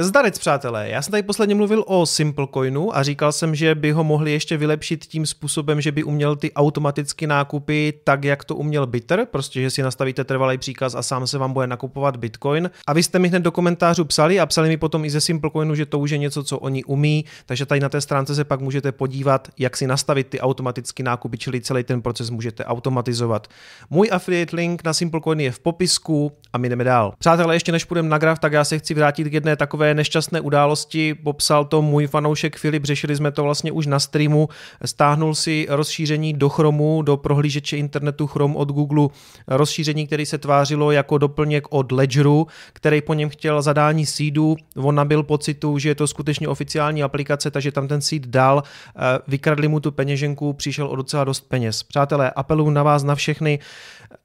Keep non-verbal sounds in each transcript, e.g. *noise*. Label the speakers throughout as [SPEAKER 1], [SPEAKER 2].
[SPEAKER 1] Zdarec, přátelé. Já jsem tady posledně mluvil o Simplecoinu a říkal jsem, že by ho mohli ještě vylepšit tím způsobem, že by uměl ty automaticky nákupy tak, jak to uměl Bitter, prostě, že si nastavíte trvalý příkaz a sám se vám bude nakupovat Bitcoin. A vy jste mi hned do komentářů psali a psali mi potom i ze Simplecoinu, že to už je něco, co oni umí, takže tady na té stránce se pak můžete podívat, jak si nastavit ty automatické nákupy, čili celý ten proces můžete automatizovat. Můj affiliate link na Simplecoin je v popisku a my jdeme dál. Přátelé, ještě než půjdeme na graf, tak já se chci vrátit k jedné takové nešťastné události. Popsal to můj fanoušek Filip, řešili jsme to vlastně už na streamu. Stáhnul si rozšíření do Chromu, do prohlížeče internetu Chrome od Google, rozšíření, který se tvářilo jako doplněk od Ledgeru, který po něm chtěl zadání seedu. On nabil pocitu, že je to skutečně oficiální aplikace, takže tam ten seed dal, eh, vykradli mu tu peněženku, přišel o docela dost peněz. Přátelé, apeluju na vás na všechny,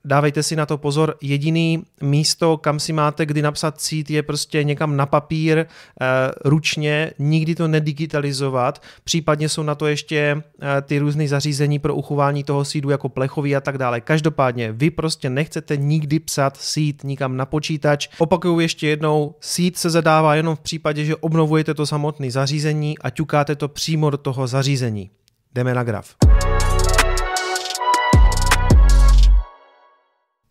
[SPEAKER 1] dávejte si na to pozor. Jediný místo, kam si máte kdy napsat cít, je prostě někam na papír, e, ručně, nikdy to nedigitalizovat. Případně jsou na to ještě e, ty různé zařízení pro uchování toho sídu jako plechový a tak dále. Každopádně, vy prostě nechcete nikdy psat sít nikam na počítač. Opakuju ještě jednou, sít se zadává jenom v případě, že obnovujete to samotné zařízení a ťukáte to přímo do toho zařízení. Jdeme na graf.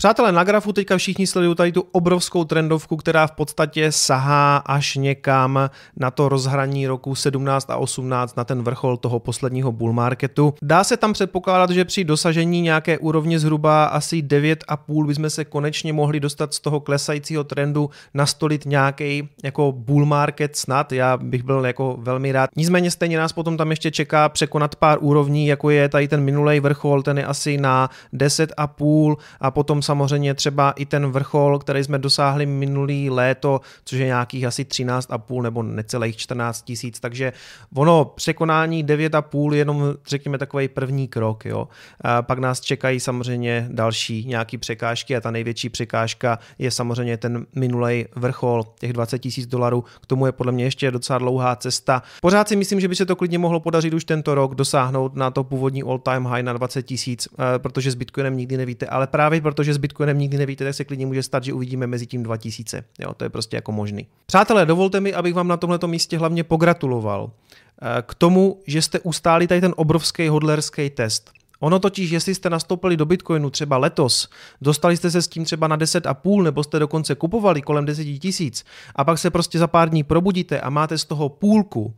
[SPEAKER 1] Přátelé, na grafu teďka všichni sledují tady tu obrovskou trendovku, která v podstatě sahá až někam na to rozhraní roku 17 a 18, na ten vrchol toho posledního bull marketu. Dá se tam předpokládat, že při dosažení nějaké úrovně zhruba asi 9,5 bychom se konečně mohli dostat z toho klesajícího trendu, nastolit nějaký jako bull market snad, já bych byl jako velmi rád. Nicméně stejně nás potom tam ještě čeká překonat pár úrovní, jako je tady ten minulý vrchol, ten je asi na 10,5 a potom samozřejmě třeba i ten vrchol, který jsme dosáhli minulý léto, což je nějakých asi 13,5 nebo necelých 14 tisíc, takže ono překonání 9,5 je jenom řekněme takový první krok, jo. A pak nás čekají samozřejmě další nějaký překážky a ta největší překážka je samozřejmě ten minulý vrchol těch 20 tisíc dolarů, k tomu je podle mě ještě docela dlouhá cesta. Pořád si myslím, že by se to klidně mohlo podařit už tento rok dosáhnout na to původní all time high na 20 tisíc, eh, protože s Bitcoinem nikdy nevíte, ale právě protože s Bitcoinem nikdy nevíte, tak se klidně může stát, že uvidíme mezi tím 2000. Jo, to je prostě jako možný. Přátelé, dovolte mi, abych vám na tomto místě hlavně pogratuloval eh, k tomu, že jste ustáli tady ten obrovský hodlerský test. Ono totiž, jestli jste nastoupili do Bitcoinu třeba letos, dostali jste se s tím třeba na 10,5 nebo jste dokonce kupovali kolem 10 tisíc a pak se prostě za pár dní probudíte a máte z toho půlku,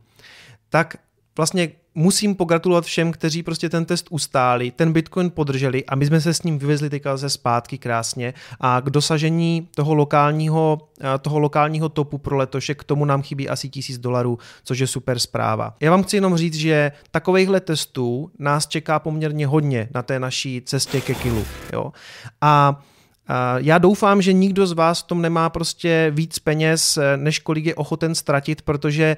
[SPEAKER 1] tak vlastně musím pogratulovat všem, kteří prostě ten test ustáli, ten Bitcoin podrželi a my jsme se s ním vyvezli teďka ze zpátky krásně a k dosažení toho lokálního, eh, toho lokálního topu pro letošek k tomu nám chybí asi tisíc dolarů, což je super zpráva. Já vám chci jenom říct, že takovýchhle testů nás čeká poměrně hodně na té naší cestě ke kilu. Jo? A já doufám, že nikdo z vás v tom nemá prostě víc peněz, eh, než kolik je ochoten ztratit, protože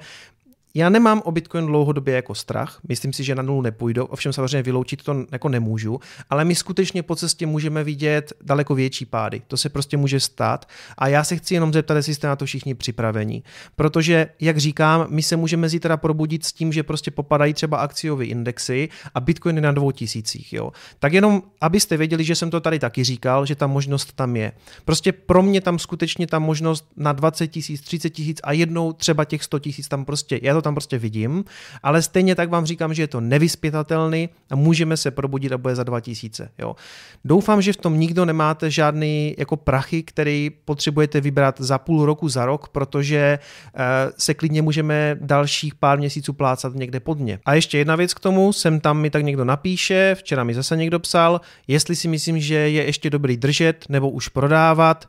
[SPEAKER 1] já nemám o Bitcoin dlouhodobě jako strach, myslím si, že na nulu nepůjdu, ovšem samozřejmě vyloučit to jako nemůžu, ale my skutečně po cestě můžeme vidět daleko větší pády. To se prostě může stát a já se chci jenom zeptat, jestli jste na to všichni připraveni. Protože, jak říkám, my se můžeme zítra probudit s tím, že prostě popadají třeba akciové indexy a Bitcoin je na dvou tisících. Jo. Tak jenom, abyste věděli, že jsem to tady taky říkal, že ta možnost tam je. Prostě pro mě tam skutečně ta možnost na 20 tisíc, 30 tisíc a jednou třeba těch 100 tisíc tam prostě, já to tam prostě vidím, ale stejně tak vám říkám, že je to nevyspětatelný a můžeme se probudit a bude za 2000. Jo. Doufám, že v tom nikdo nemáte žádný jako prachy, který potřebujete vybrat za půl roku, za rok, protože uh, se klidně můžeme dalších pár měsíců plácat někde pod mě. A ještě jedna věc k tomu, sem tam mi tak někdo napíše, včera mi zase někdo psal, jestli si myslím, že je ještě dobrý držet nebo už prodávat,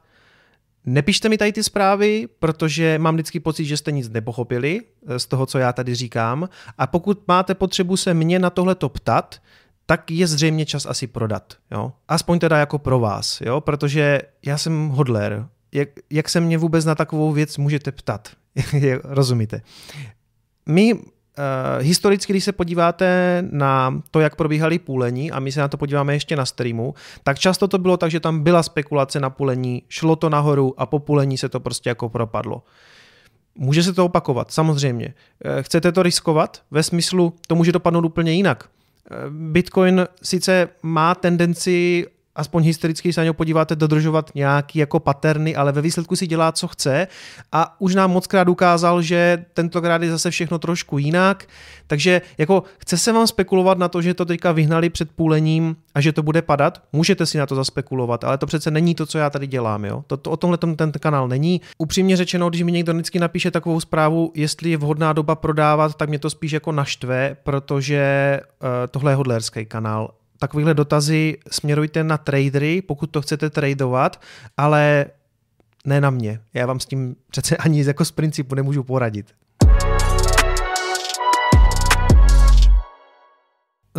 [SPEAKER 1] Nepište mi tady ty zprávy, protože mám vždycky pocit, že jste nic nepochopili eh, z toho, co já tady říkám. A pokud máte potřebu se mě na tohle ptat, tak je zřejmě čas asi prodat. Jo? Aspoň teda jako pro vás, jo? protože já jsem hodler. Jak, jak se mě vůbec na takovou věc můžete ptat? *laughs* Rozumíte? My historicky, když se podíváte na to, jak probíhaly půlení, a my se na to podíváme ještě na streamu, tak často to bylo tak, že tam byla spekulace na půlení, šlo to nahoru a po půlení se to prostě jako propadlo. Může se to opakovat, samozřejmě. Uh, chcete to riskovat? Ve smyslu, to může dopadnout úplně jinak. Uh, Bitcoin sice má tendenci aspoň historicky se na něho podíváte, dodržovat nějaký jako paterny, ale ve výsledku si dělá, co chce a už nám moc krát ukázal, že tentokrát je zase všechno trošku jinak, takže jako chce se vám spekulovat na to, že to teďka vyhnali před půlením a že to bude padat, můžete si na to zaspekulovat, ale to přece není to, co já tady dělám, jo? To, to o tomhle ten kanál není. Upřímně řečeno, když mi někdo vždycky napíše takovou zprávu, jestli je vhodná doba prodávat, tak mě to spíš jako naštve, protože uh, tohle je hodlerský kanál takovýhle dotazy směrujte na tradery, pokud to chcete tradovat, ale ne na mě. Já vám s tím přece ani jako z principu nemůžu poradit.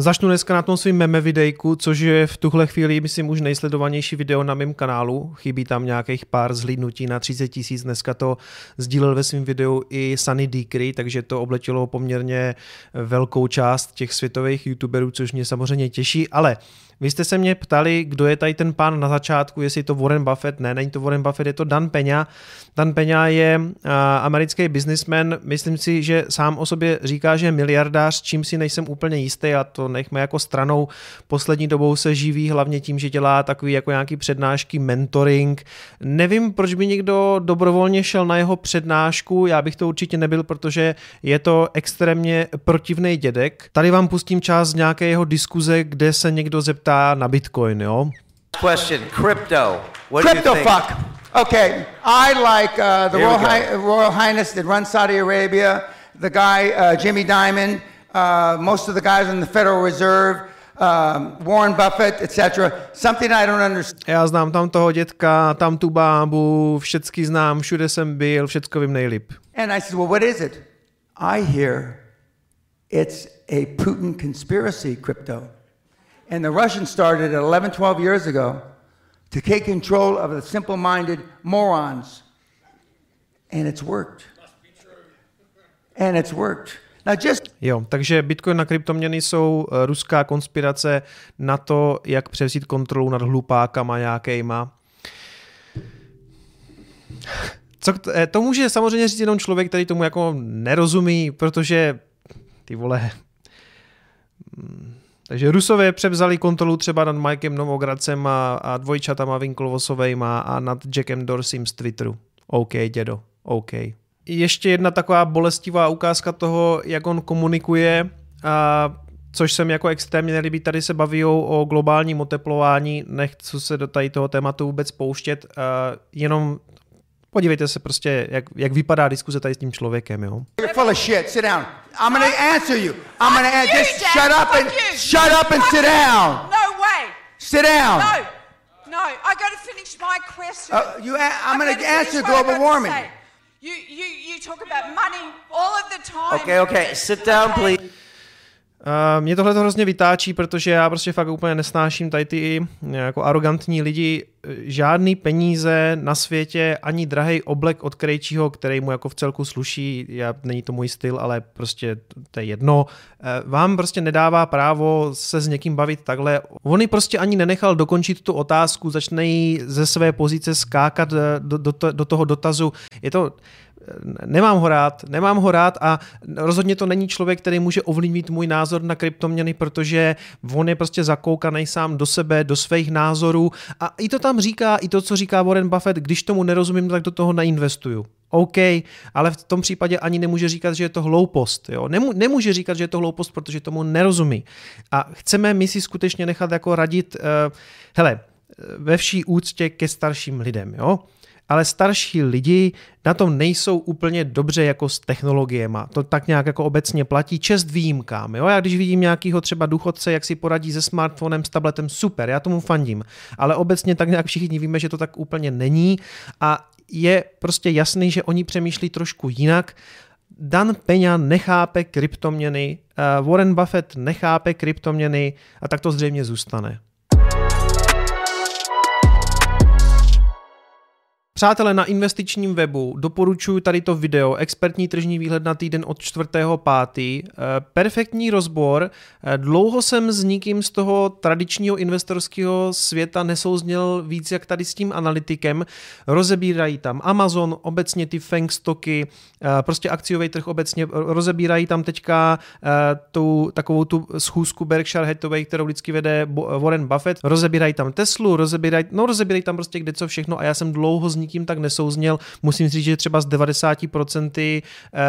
[SPEAKER 1] Začnu dneska na tom svým meme videjku, což je v tuhle chvíli, myslím, už nejsledovanější video na mém kanálu. Chybí tam nějakých pár zhlídnutí na 30 tisíc. Dneska to sdílel ve svém videu i Sunny Decree, takže to obletilo poměrně velkou část těch světových youtuberů, což mě samozřejmě těší, ale vy jste se mě ptali, kdo je tady ten pán na začátku, jestli je to Warren Buffett. Ne, není to Warren Buffett, je to Dan Peňa. Dan Peňa je americký businessman. Myslím si, že sám o sobě říká, že je miliardář, čím si nejsem úplně jistý a to nechme jako stranou. Poslední dobou se živí hlavně tím, že dělá takový jako nějaký přednášky, mentoring. Nevím, proč by někdo dobrovolně šel na jeho přednášku, já bych to určitě nebyl, protože je to extrémně protivný dědek. Tady vám pustím část nějaké jeho diskuze, kde se někdo zeptá, ptá na Bitcoin, jo?
[SPEAKER 2] Question, crypto. What
[SPEAKER 3] crypto
[SPEAKER 2] do you think?
[SPEAKER 3] fuck. Okay, I like uh, the Royal, Hi- Royal, Highness that runs Saudi Arabia, the guy uh, Jimmy Diamond, uh, most of the guys in the Federal Reserve, um, Warren Buffett, etc. Something I don't understand.
[SPEAKER 1] Já znám tam toho dětka, tam tu bábu, všecky znám, všude jsem byl, všecko vím nejlíp.
[SPEAKER 3] And I said, well, what is it? I hear it's a Putin conspiracy crypto. And the Russians started 11, 12 years ago to take control of the simple minded morons. And it's worked. And it's worked. Just...
[SPEAKER 1] Jo, takže Bitcoin a kryptoměny jsou eh, ruská konspirace na to, jak převzít kontrolu nad hlupákama nějakýma. Co, eh, to může samozřejmě říct jenom člověk, který tomu jako nerozumí, protože ty vole, hmm, takže Rusové převzali kontrolu třeba nad Mikem Novogradcem a, a dvojčatama Winklovosovejma a nad Jackem Dorseym z Twitteru. OK, dědo, OK. Ještě jedna taková bolestivá ukázka toho, jak on komunikuje, a což jsem jako extrémně nelíbí. Tady se baví o globálním oteplování, nechci se do tady toho tématu vůbec pouštět, jenom podívejte se prostě, jak, jak vypadá diskuze tady s tím člověkem, jo.
[SPEAKER 3] You're full of shit. Sit down. I'm gonna answer you. I'm gonna answer. Just shut up and shut up and sit down.
[SPEAKER 4] No way.
[SPEAKER 3] Sit down.
[SPEAKER 4] No. No. I got to finish my question.
[SPEAKER 3] Uh, you. A- I'm gonna answer global warming.
[SPEAKER 4] You, you, you talk about money all of the time.
[SPEAKER 2] Okay, okay. Sit down, please.
[SPEAKER 1] Uh, mě tohle to hrozně vytáčí, protože já prostě fakt úplně nesnáším tady ty jako arrogantní lidi. Žádný peníze na světě, ani drahý oblek od krejčího, který mu jako v celku sluší, já, není to můj styl, ale prostě to je jedno, uh, vám prostě nedává právo se s někým bavit takhle. On prostě ani nenechal dokončit tu otázku, začne ze své pozice skákat do, do, do toho dotazu. Je to nemám ho rád, nemám ho rád a rozhodně to není člověk, který může ovlivnit můj názor na kryptoměny, protože on je prostě zakoukaný sám do sebe, do svých názorů a i to tam říká, i to, co říká Warren Buffett, když tomu nerozumím, tak do toho nainvestuju. OK, ale v tom případě ani nemůže říkat, že je to hloupost. Jo? Nemů- nemůže říkat, že je to hloupost, protože tomu nerozumí. A chceme my si skutečně nechat jako radit, uh, hele, ve vší úctě ke starším lidem. Jo? Ale starší lidi na tom nejsou úplně dobře jako s technologiemi. To tak nějak jako obecně platí, čest výjimkám. Jo? Já když vidím nějakého třeba důchodce, jak si poradí se smartphonem, s tabletem, super, já tomu fandím. Ale obecně tak nějak všichni víme, že to tak úplně není a je prostě jasný, že oni přemýšlí trošku jinak. Dan Peňa nechápe kryptoměny, eh, Warren Buffett nechápe kryptoměny a tak to zřejmě zůstane. Přátelé, na investičním webu doporučuji tady to video, expertní tržní výhled na týden od 4.5. Eh, perfektní rozbor. Eh, dlouho jsem s nikým z toho tradičního investorského světa nesouzněl víc jak tady s tím analytikem. Rozebírají tam Amazon, obecně ty FANG stoky, eh, prostě akciový trh obecně, rozebírají tam teďka tu, takovou tu schůzku Berkshire Hathaway, kterou vždycky vede Warren Buffett, rozebírají tam Teslu, rozebírají, no rozebírají tam prostě kde co všechno a já jsem dlouho s nikým tak nesouzněl. Musím říct, že třeba z 90% eh,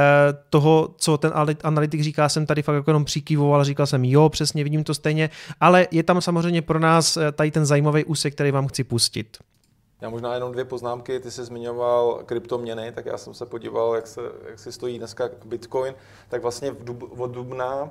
[SPEAKER 1] toho, co ten analytik říká, jsem tady fakt jako jenom přikývoval, říkal jsem jo, přesně vidím to stejně, ale je tam samozřejmě pro nás eh, tady ten zajímavý úsek, který vám chci pustit.
[SPEAKER 5] Já možná jenom dvě poznámky. Ty jsi zmiňoval kryptoměny, tak já jsem se podíval, jak, se, jak si stojí dneska Bitcoin. Tak vlastně v dub, od dubna,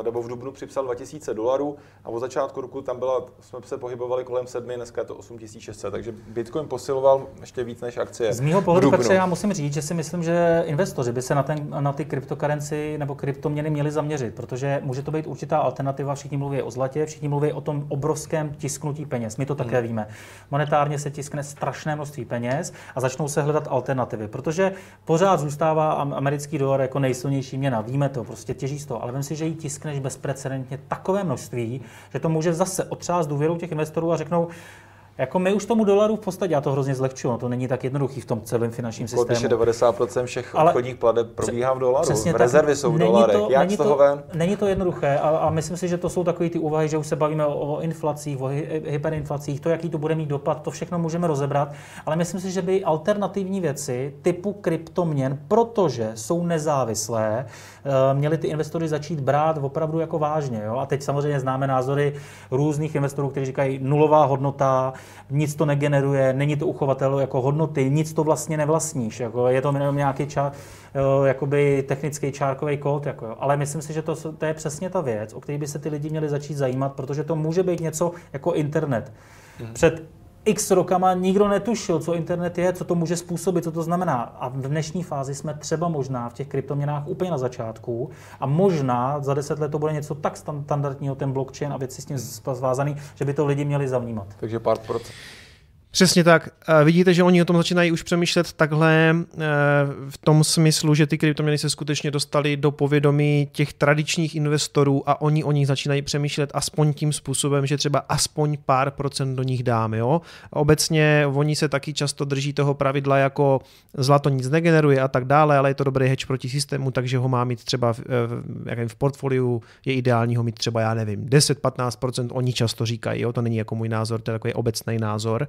[SPEAKER 5] eh, nebo v dubnu připsal 2000 dolarů a od začátku roku tam byla, jsme se pohybovali kolem 7, dneska je to 8600, takže Bitcoin posiloval ještě víc než akcie.
[SPEAKER 6] Z mého pohledu, Petře, já musím říct, že si myslím, že investoři by se na, ten, na ty kryptokarenci nebo kryptoměny měli zaměřit, protože může to být určitá alternativa. Všichni mluví o zlatě, všichni mluví o tom obrovském tisknutí peněz. My to také hmm. víme. Monetárně se tiskne strašné množství peněz a začnou se hledat alternativy, protože pořád zůstává americký dolar jako nejsilnější měna. Víme to, prostě těží z toho, ale vím si, že ji tiskneš bezprecedentně takové množství, že to může zase otřást důvěru těch investorů a řeknou, jako my už tomu dolaru v podstatě, já to hrozně zlehčuju, no to není tak jednoduchý v tom celém finančním systému.
[SPEAKER 5] Když je 90% všech Ale obchodních plateb probíhá v dolaru, přesně rezervy tak, jsou v dolarech, to, jak
[SPEAKER 6] není z toho to, ven? Není to jednoduché a, a myslím si, že to jsou takové ty úvahy, že už se bavíme o, o inflacích, o hy, hyperinflacích, to, jaký to bude mít dopad, to všechno můžeme rozebrat, ale myslím si, že by alternativní věci typu kryptoměn, protože jsou nezávislé, eh, měli ty investory začít brát opravdu jako vážně. Jo? A teď samozřejmě známe názory různých investorů, kteří říkají nulová hodnota, nic to negeneruje, není to uchovatel jako hodnoty, nic to vlastně nevlastníš. Jako je to jenom nějaký ča, jakoby technický čárkový kód. Jako jo. Ale myslím si, že to, to je přesně ta věc, o které by se ty lidi měli začít zajímat, protože to může být něco jako internet. Mhm. Před x rokama nikdo netušil, co internet je, co to může způsobit, co to znamená. A v dnešní fázi jsme třeba možná v těch kryptoměnách úplně na začátku a možná za deset let to bude něco tak standardního, ten blockchain a věci s tím zvázaný, že by to lidi měli zavnímat.
[SPEAKER 5] Takže pár procent.
[SPEAKER 1] Přesně tak. Vidíte, že oni o tom začínají už přemýšlet takhle eh, v tom smyslu, že ty kryptoměny se skutečně dostaly do povědomí těch tradičních investorů a oni o nich začínají přemýšlet aspoň tím způsobem, že třeba aspoň pár procent do nich dáme. Jo? Obecně oni se taky často drží toho pravidla jako zlato nic negeneruje a tak dále, ale je to dobrý hedge proti systému, takže ho má mít třeba v, v, v portfoliu, je ideální ho mít třeba, já nevím, 10-15%, oni často říkají, jo? to není jako můj názor, to je takový obecný názor.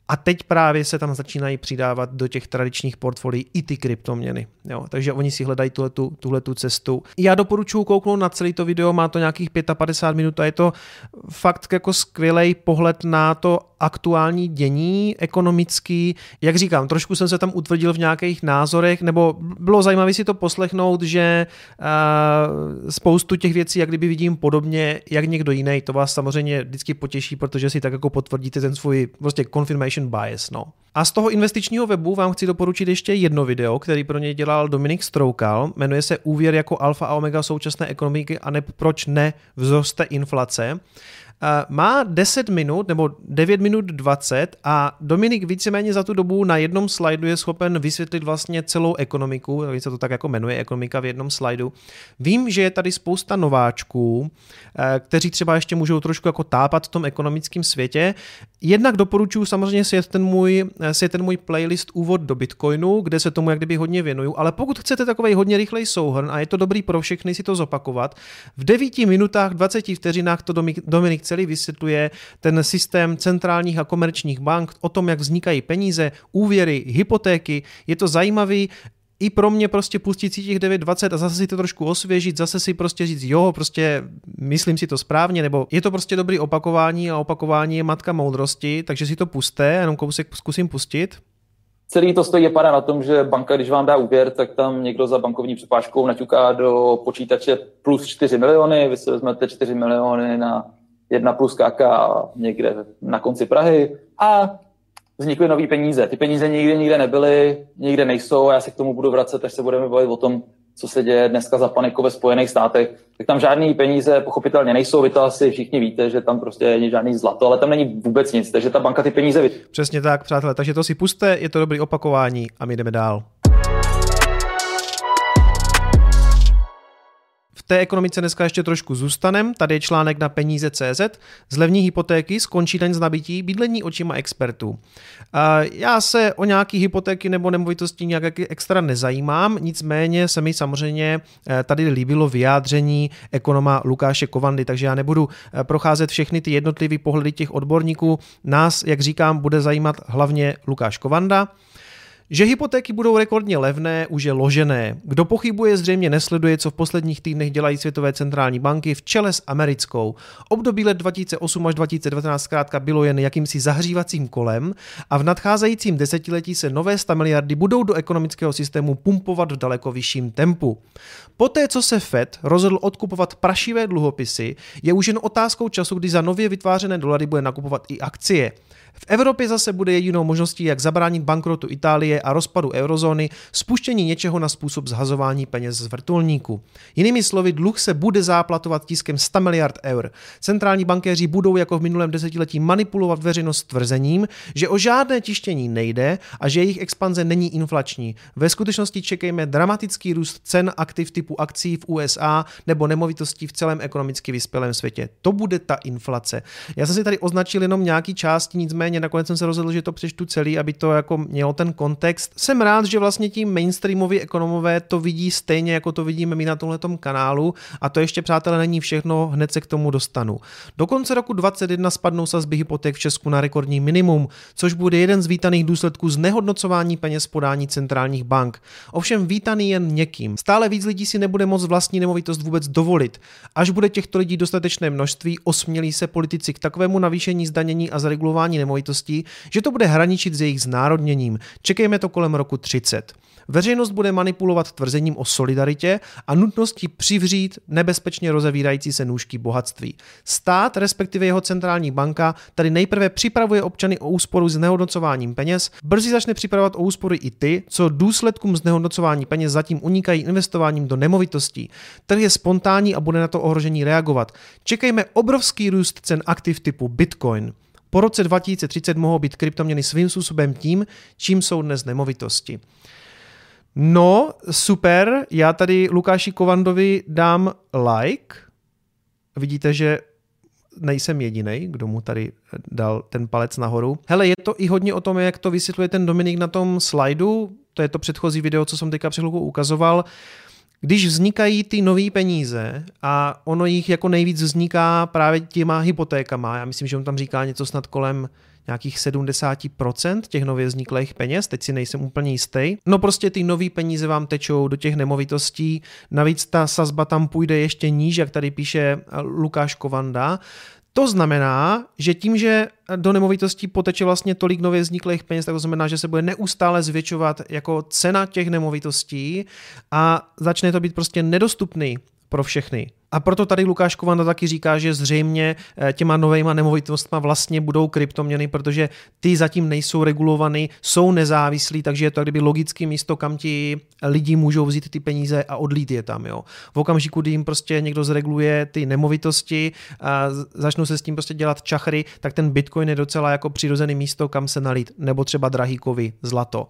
[SPEAKER 1] A teď právě se tam začínají přidávat do těch tradičních portfolií i ty kryptoměny. Jo, takže oni si hledají tuhletu, tuhletu cestu. Já doporučuji kouknout na celý to video, má to nějakých 55 minut a je to fakt jako skvělý pohled na to aktuální dění ekonomický. Jak říkám, trošku jsem se tam utvrdil v nějakých názorech, nebo bylo zajímavé si to poslechnout, že uh, spoustu těch věcí, jak kdyby vidím podobně, jak někdo jiný, to vás samozřejmě vždycky potěší, protože si tak jako potvrdíte ten svůj prostě confirmation bias. No. A z toho investičního webu vám chci doporučit ještě jedno video, který pro něj dělal Dominik Stroukal. Jmenuje se Úvěr jako alfa a omega současné ekonomiky a ne proč ne vzroste inflace. Eh, má 10 minut nebo 9 minut 20 a Dominik víceméně za tu dobu na jednom slajdu je schopen vysvětlit vlastně celou ekonomiku, se to tak jako jmenuje ekonomika v jednom slajdu. Vím, že je tady spousta nováčků, eh, kteří třeba ještě můžou trošku jako tápat v tom ekonomickém světě. Jednak doporučuji samozřejmě si ten můj, eh, si ten můj playlist Úvod do Bitcoinu, kde se tomu jak kdyby hodně věnuju, ale pokud chcete takový hodně rychlej souhrn a je to dobrý pro všechny si to zopakovat, v 9 minutách 20 vteřinách to Dominik celý vysvětluje ten systém centrálních a komerčních bank, o tom, jak vznikají peníze, úvěry, hypotéky. Je to zajímavý, i pro mě prostě pustit si těch 9.20 a zase si to trošku osvěžit, zase si prostě říct, jo, prostě myslím si to správně, nebo je to prostě dobrý opakování a opakování je matka moudrosti, takže si to puste, jenom kousek zkusím pustit.
[SPEAKER 7] Celý to stojí para na tom, že banka, když vám dá úvěr, tak tam někdo za bankovní přepážkou naťuká do počítače plus 4 miliony, vy si vezmete 4 miliony na jedna plus KK někde na konci Prahy a vznikly nové peníze. Ty peníze nikdy nikde nebyly, nikde nejsou a já se k tomu budu vracet, až se budeme bavit o tom, co se děje dneska za paniku ve Spojených státech, tak tam žádný peníze pochopitelně nejsou, vy to asi všichni víte, že tam prostě není žádný zlato, ale tam není vůbec nic, takže ta banka ty peníze...
[SPEAKER 1] Přesně tak, přátelé, takže to si puste, je to dobrý opakování a my jdeme dál. Té ekonomice dneska ještě trošku zůstanem. Tady je článek na peníze CZ. Z levní hypotéky skončí den z nabití bydlení očima expertů. Já se o nějaký hypotéky nebo nemovitosti nějak extra nezajímám, nicméně se mi samozřejmě eh, tady líbilo vyjádření ekonoma Lukáše Kovandy, takže já nebudu eh, procházet všechny ty jednotlivé pohledy těch odborníků. Nás, jak říkám, bude zajímat hlavně Lukáš Kovanda. Že hypotéky budou rekordně levné, už je ložené. Kdo pochybuje, zřejmě nesleduje, co v posledních týdnech dělají světové centrální banky v čele s americkou. Období let 2008 až 2019 zkrátka bylo jen jakýmsi zahřívacím kolem a v nadcházejícím desetiletí se nové 100 miliardy budou do ekonomického systému pumpovat v daleko vyšším tempu. Poté, co se Fed rozhodl odkupovat prašivé dluhopisy, je už jen otázkou času, kdy za nově vytvářené dolary bude nakupovat i akcie. V Evropě zase bude jedinou možností, jak zabránit bankrotu Itálie a rozpadu eurozóny, spuštění něčeho na způsob zhazování peněz z vrtulníku. Jinými slovy, dluh se bude záplatovat tiskem 100 miliard eur. Centrální bankéři budou jako v minulém desetiletí manipulovat veřejnost tvrzením, že o žádné tištění nejde a že jejich expanze není inflační. Ve skutečnosti čekejme dramatický růst cen aktiv typu akcí v USA nebo nemovitostí v celém ekonomicky vyspělém světě. To bude ta inflace. Já jsem si tady označil jenom nějaký části, nicméně nakonec jsem se rozhodl, že to přečtu celý, aby to jako mělo ten kontext. Jsem rád, že vlastně ti mainstreamoví ekonomové to vidí stejně, jako to vidíme my na tomhle kanálu a to ještě, přátelé, není všechno, hned se k tomu dostanu. Do konce roku 2021 spadnou sazby hypoték v Česku na rekordní minimum, což bude jeden z vítaných důsledků znehodnocování peněz podání centrálních bank. Ovšem vítaný jen někým. Stále víc lidí si nebude moc vlastní nemovitost vůbec dovolit. Až bude těchto lidí dostatečné množství, osmělí se politici k takovému navýšení zdanění a zregulování nemovitostí, že to bude hraničit s jejich znárodněním. Čekejme to kolem roku 30. Veřejnost bude manipulovat tvrzením o solidaritě a nutnosti přivřít nebezpečně rozevírající se nůžky bohatství. Stát, respektive jeho centrální banka, tady nejprve připravuje občany o úsporu s nehodnocováním peněz, brzy začne připravovat o úspory i ty, co důsledkům znehodnocování peněz zatím unikají investováním do nemovitostí. Trh je spontánní a bude na to ohrožení reagovat. Čekejme obrovský růst cen aktiv typu Bitcoin. Po roce 2030 mohou být kryptoměny svým způsobem tím, čím jsou dnes nemovitosti. No, super, já tady Lukáši Kovandovi dám like. Vidíte, že nejsem jediný, kdo mu tady dal ten palec nahoru. Hele, je to i hodně o tom, jak to vysvětluje ten Dominik na tom slajdu, to je to předchozí video, co jsem teďka před chvilkou ukazoval. Když vznikají ty nové peníze a ono jich jako nejvíc vzniká právě těma hypotékama, já myslím, že on tam říká něco snad kolem nějakých 70% těch nově vzniklých peněz, teď si nejsem úplně jistý. No prostě ty nové peníze vám tečou do těch nemovitostí, navíc ta sazba tam půjde ještě níž, jak tady píše Lukáš Kovanda, to znamená, že tím, že do nemovitostí poteče vlastně tolik nově vzniklých peněz, tak to znamená, že se bude neustále zvětšovat jako cena těch nemovitostí a začne to být prostě nedostupný pro všechny. A proto tady Lukáš Kovanda taky říká, že zřejmě eh, těma novejma nemovitostma vlastně budou kryptoměny, protože ty zatím nejsou regulovaný, jsou nezávislí, takže je to kdyby logické místo, kam ti lidi můžou vzít ty peníze a odlít je tam. Jo. V okamžiku, kdy jim prostě někdo zreguluje ty nemovitosti a začnou se s tím prostě dělat čachry, tak ten bitcoin je docela jako přirozený místo, kam se nalít. Nebo třeba drahýkovi zlato.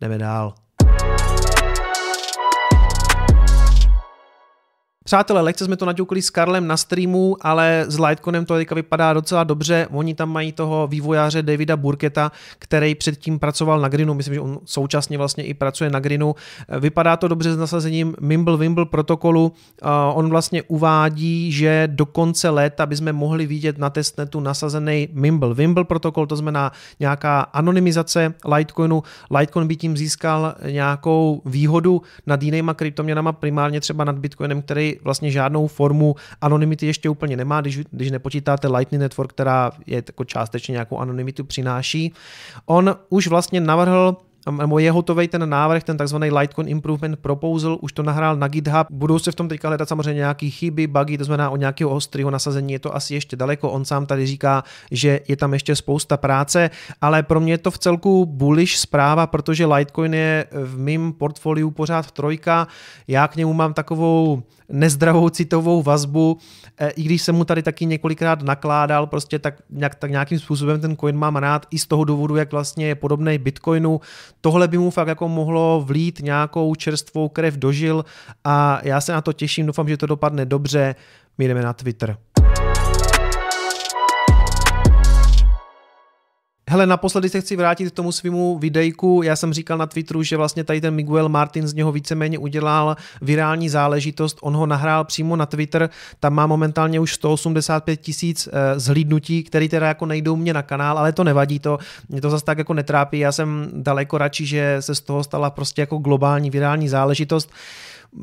[SPEAKER 1] Jdeme dál. Přátelé, lehce jsme to naťukli s Karlem na streamu, ale s Litecoinem to teďka vypadá docela dobře. Oni tam mají toho vývojáře Davida Burketa, který předtím pracoval na Grinu, myslím, že on současně vlastně i pracuje na Grinu. Vypadá to dobře s nasazením Mimble Wimble protokolu. On vlastně uvádí, že do konce léta bychom mohli vidět na testnetu nasazený Mimble Wimble protokol, to znamená nějaká anonymizace Litecoinu. Litecoin by tím získal nějakou výhodu nad jinýma kryptoměnama, primárně třeba nad Bitcoinem, který vlastně žádnou formu anonymity ještě úplně nemá, když, když nepočítáte Lightning Network, která je jako částečně nějakou anonymitu přináší. On už vlastně navrhl nebo je hotový ten návrh, ten takzvaný Litecoin Improvement Proposal, už to nahrál na GitHub. Budou se v tom teďka hledat samozřejmě nějaké chyby, bugy, to znamená o nějakého ostrého nasazení je to asi ještě daleko. On sám tady říká, že je tam ještě spousta práce, ale pro mě je to v celku bullish zpráva, protože Litecoin je v mém portfoliu pořád trojka. Já k němu mám takovou nezdravou citovou vazbu, e, i když jsem mu tady taky několikrát nakládal, prostě tak, nějak, tak nějakým způsobem ten coin mám rád i z toho důvodu, jak vlastně je podobný Bitcoinu. Tohle by mu fakt jako mohlo vlít nějakou čerstvou krev dožil a já se na to těším, doufám, že to dopadne dobře. My jdeme na Twitter. Hele, naposledy se chci vrátit k tomu svýmu videjku. Já jsem říkal na Twitteru, že vlastně tady ten Miguel Martin z něho víceméně udělal virální záležitost. On ho nahrál přímo na Twitter, tam má momentálně už 185 tisíc eh, zhlídnutí, který teda jako nejdou mě na kanál, ale to nevadí, to mě to zase tak jako netrápí. Já jsem daleko radši, že se z toho stala prostě jako globální virální záležitost.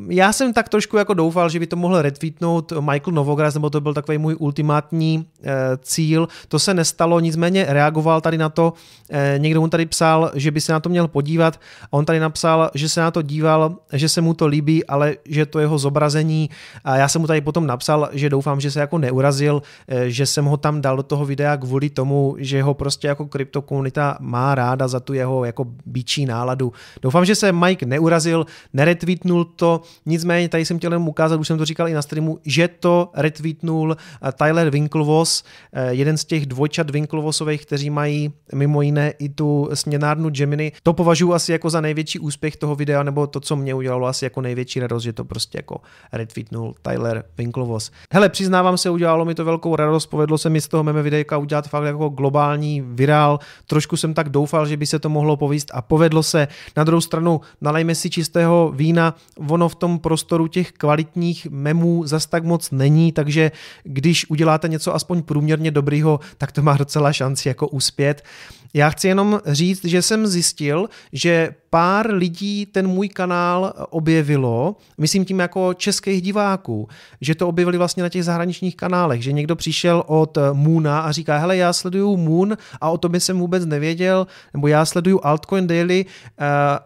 [SPEAKER 1] Já jsem tak trošku jako doufal, že by to mohl retweetnout Michael Novogratz, nebo to byl takový můj ultimátní e, cíl. To se nestalo, nicméně reagoval tady na to. E, někdo mu tady psal, že by se na to měl podívat. On tady napsal, že se na to díval, že se mu to líbí, ale že to jeho zobrazení. A já jsem mu tady potom napsal, že doufám, že se jako neurazil, e, že jsem ho tam dal do toho videa kvůli tomu, že ho prostě jako kryptokomunita má ráda za tu jeho jako bíčí náladu. Doufám, že se Mike neurazil, neretweetnul to, Nicméně tady jsem chtěl jenom ukázat, už jsem to říkal i na streamu, že to retweetnul eh, Tyler Winklevoss, eh, jeden z těch dvojčat Winklevossových, kteří mají mimo jiné i tu směnárnu Gemini. To považuji asi jako za největší úspěch toho videa, nebo to, co mě udělalo asi jako největší radost, že to prostě jako retweetnul Tyler Winklevoss. Hele, přiznávám se, udělalo mi to velkou radost, povedlo se mi z toho meme videjka udělat fakt jako globální virál. Trošku jsem tak doufal, že by se to mohlo povíst a povedlo se. Na druhou stranu, nalejme si čistého vína, ono v tom prostoru těch kvalitních memů zas tak moc není, takže když uděláte něco aspoň průměrně dobrýho, tak to má docela šanci jako uspět. Já chci jenom říct, že jsem zjistil, že pár lidí ten můj kanál objevilo, myslím tím jako českých diváků, že to objevili vlastně na těch zahraničních kanálech, že někdo přišel od Moona a říká, hele, já sleduju Moon a o tobě jsem vůbec nevěděl, nebo já sleduju Altcoin Daily, uh,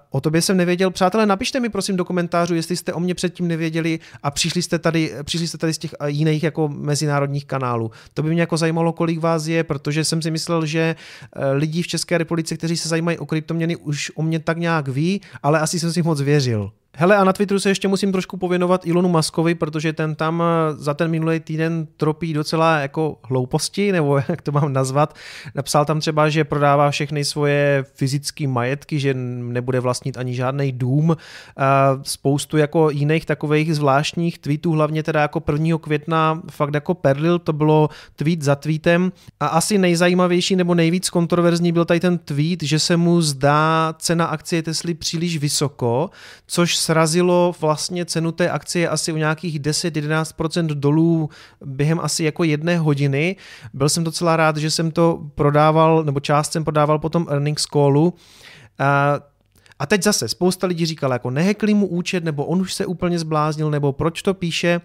[SPEAKER 1] o tobě jsem nevěděl. Přátelé, napište mi prosím do komentářů, jestli jste o mě předtím nevěděli a přišli jste tady, přišli jste tady z těch jiných jako mezinárodních kanálů. To by mě jako zajímalo, kolik vás je, protože jsem si myslel, že eh, lidi v České republice, kteří se zajímají o kryptoměny, už o mě tak nějak ví, ale asi jsem si moc věřil. Hele, a na Twitteru se ještě musím trošku pověnovat Ilonu Maskovi, protože ten tam eh, za ten minulý týden tropí docela jako hlouposti, nebo *laughs* jak to mám nazvat. Napsal tam třeba, že prodává všechny svoje fyzické majetky, že nebude vlastnit ani žádný dům. A spoustu jako jiných takových zvláštních tweetů, hlavně teda jako 1. května fakt jako perlil, to bylo tweet za tweetem. A asi nejzajímavější nebo nejvíc kontroverzní byl tady ten tweet, že se mu zdá cena akcie Tesly příliš vysoko, což srazilo vlastně cenu té akcie asi o nějakých 10-11% dolů během asi jako jedné hodiny. Byl jsem docela rád, že jsem to prodával, nebo část jsem prodával potom earnings callu. A teď zase spousta lidí říkala, jako nehekli mu účet, nebo on už se úplně zbláznil, nebo proč to píše.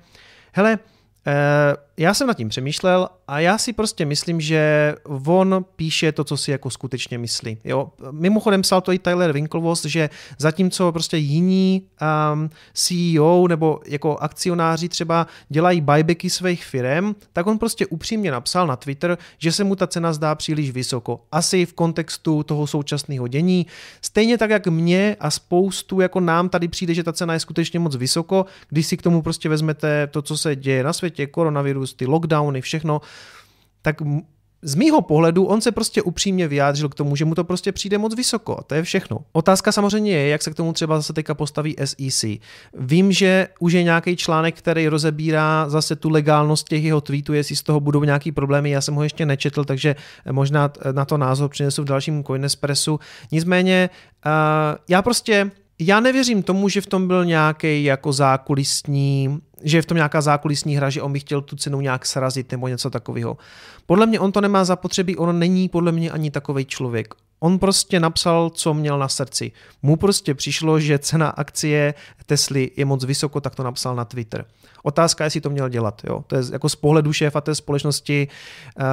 [SPEAKER 1] Hele, Eh, já jsem nad tím přemýšlel a já si prostě myslím, že on píše to, co si jako skutečně myslí. Jo? Mimochodem psal to i Tyler Winklevoss, že zatímco prostě jiní um, CEO nebo jako akcionáři třeba dělají buybacky svých firm, tak on prostě upřímně napsal na Twitter, že se mu ta cena zdá příliš vysoko. Asi v kontextu toho současného dění. Stejně tak, jak mě a spoustu jako nám tady přijde, že ta cena je skutečně moc vysoko, když si k tomu prostě vezmete to, co se děje na světě, světě, koronavirus, ty lockdowny, všechno, tak z mýho pohledu on se prostě upřímně vyjádřil k tomu, že mu to prostě přijde moc vysoko. A to je všechno. Otázka samozřejmě je, jak se k tomu třeba zase teďka postaví SEC. Vím, že už je nějaký článek, který rozebírá zase tu legálnost těch jeho tweetů, jestli z toho budou nějaký problémy. Já jsem ho ještě nečetl, takže možná na to názor přinesu v dalším Coinespressu. Nicméně uh, já prostě já nevěřím tomu, že v tom byl nějaký jako zákulisní, že je v tom nějaká zákulisní hra, že on by chtěl tu cenu nějak srazit nebo něco takového. Podle mě on to nemá zapotřebí, on není podle mě ani takový člověk. On prostě napsal, co měl na srdci. Mu prostě přišlo, že cena akcie Tesly je moc vysoko, tak to napsal na Twitter. Otázka je, jestli to měl dělat. Jo? To je jako z pohledu šéfa té společnosti uh,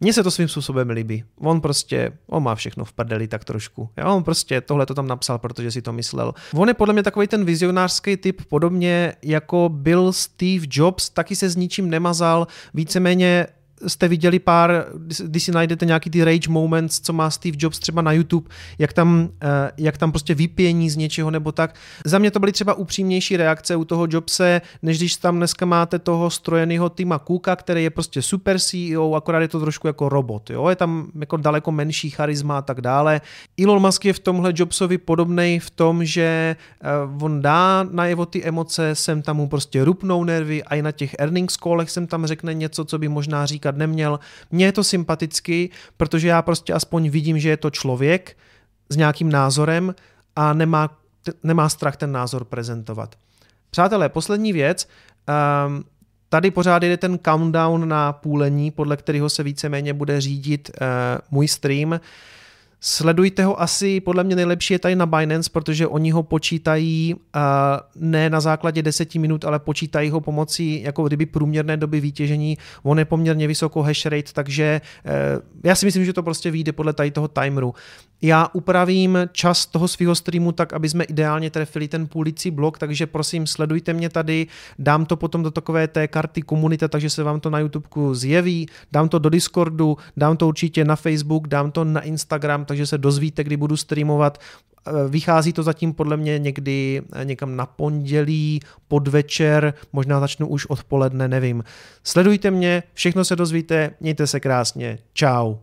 [SPEAKER 1] Mně se to svým způsobem líbí. On prostě, on má všechno v prdeli tak trošku. Já on prostě tohle to tam napsal, protože si to myslel. On je podle mě takový ten vizionářský typ, podobně jako byl Steve Jobs, taky se s ničím nemazal, víceméně jste viděli pár, když si najdete nějaký ty rage moments, co má Steve Jobs třeba na YouTube, jak tam, eh, jak tam prostě vypění z něčeho nebo tak. Za mě to byly třeba upřímnější reakce u toho Jobse, než když tam dneska máte toho strojeného Tima Cooka, který je prostě super CEO, akorát je to trošku jako robot. Jo? Je tam jako daleko menší charisma a tak dále. Elon Musk je v tomhle Jobsovi podobný v tom, že eh, on dá najevo ty emoce, sem tam mu prostě rupnou nervy a i na těch earnings callech sem tam řekne něco, co by možná říkat říkat neměl. Mně je to sympatický, protože já prostě aspoň vidím, že je to člověk s nějakým názorem a nemá, nemá strach ten názor prezentovat. Přátelé, poslední věc. Um, tady pořád jde ten countdown na půlení, podle kterého se víceméně bude řídit uh, můj stream. Sledujte ho asi, podle mě nejlepší je tady na Binance, protože oni ho počítají uh, ne na základě 10 minut, ale počítají ho pomocí jako kdyby průměrné doby výtěžení. On je poměrně vysokou hash rate, takže uh, já si myslím, že to prostě vyjde podle tady toho timeru. Já upravím čas toho svého streamu tak, aby jsme ideálně trefili ten půlicí blok, takže prosím sledujte mě tady, dám to potom do takové té karty komunita, takže se vám to na YouTube zjeví, dám to do Discordu, dám to určitě na Facebook, dám to na Instagram, takže se dozvíte, kdy budu streamovat. Vychází to zatím podle mě někdy někam na pondělí, podvečer, možná začnu už odpoledne, nevím. Sledujte mě, všechno se dozvíte, mějte se krásně, čau.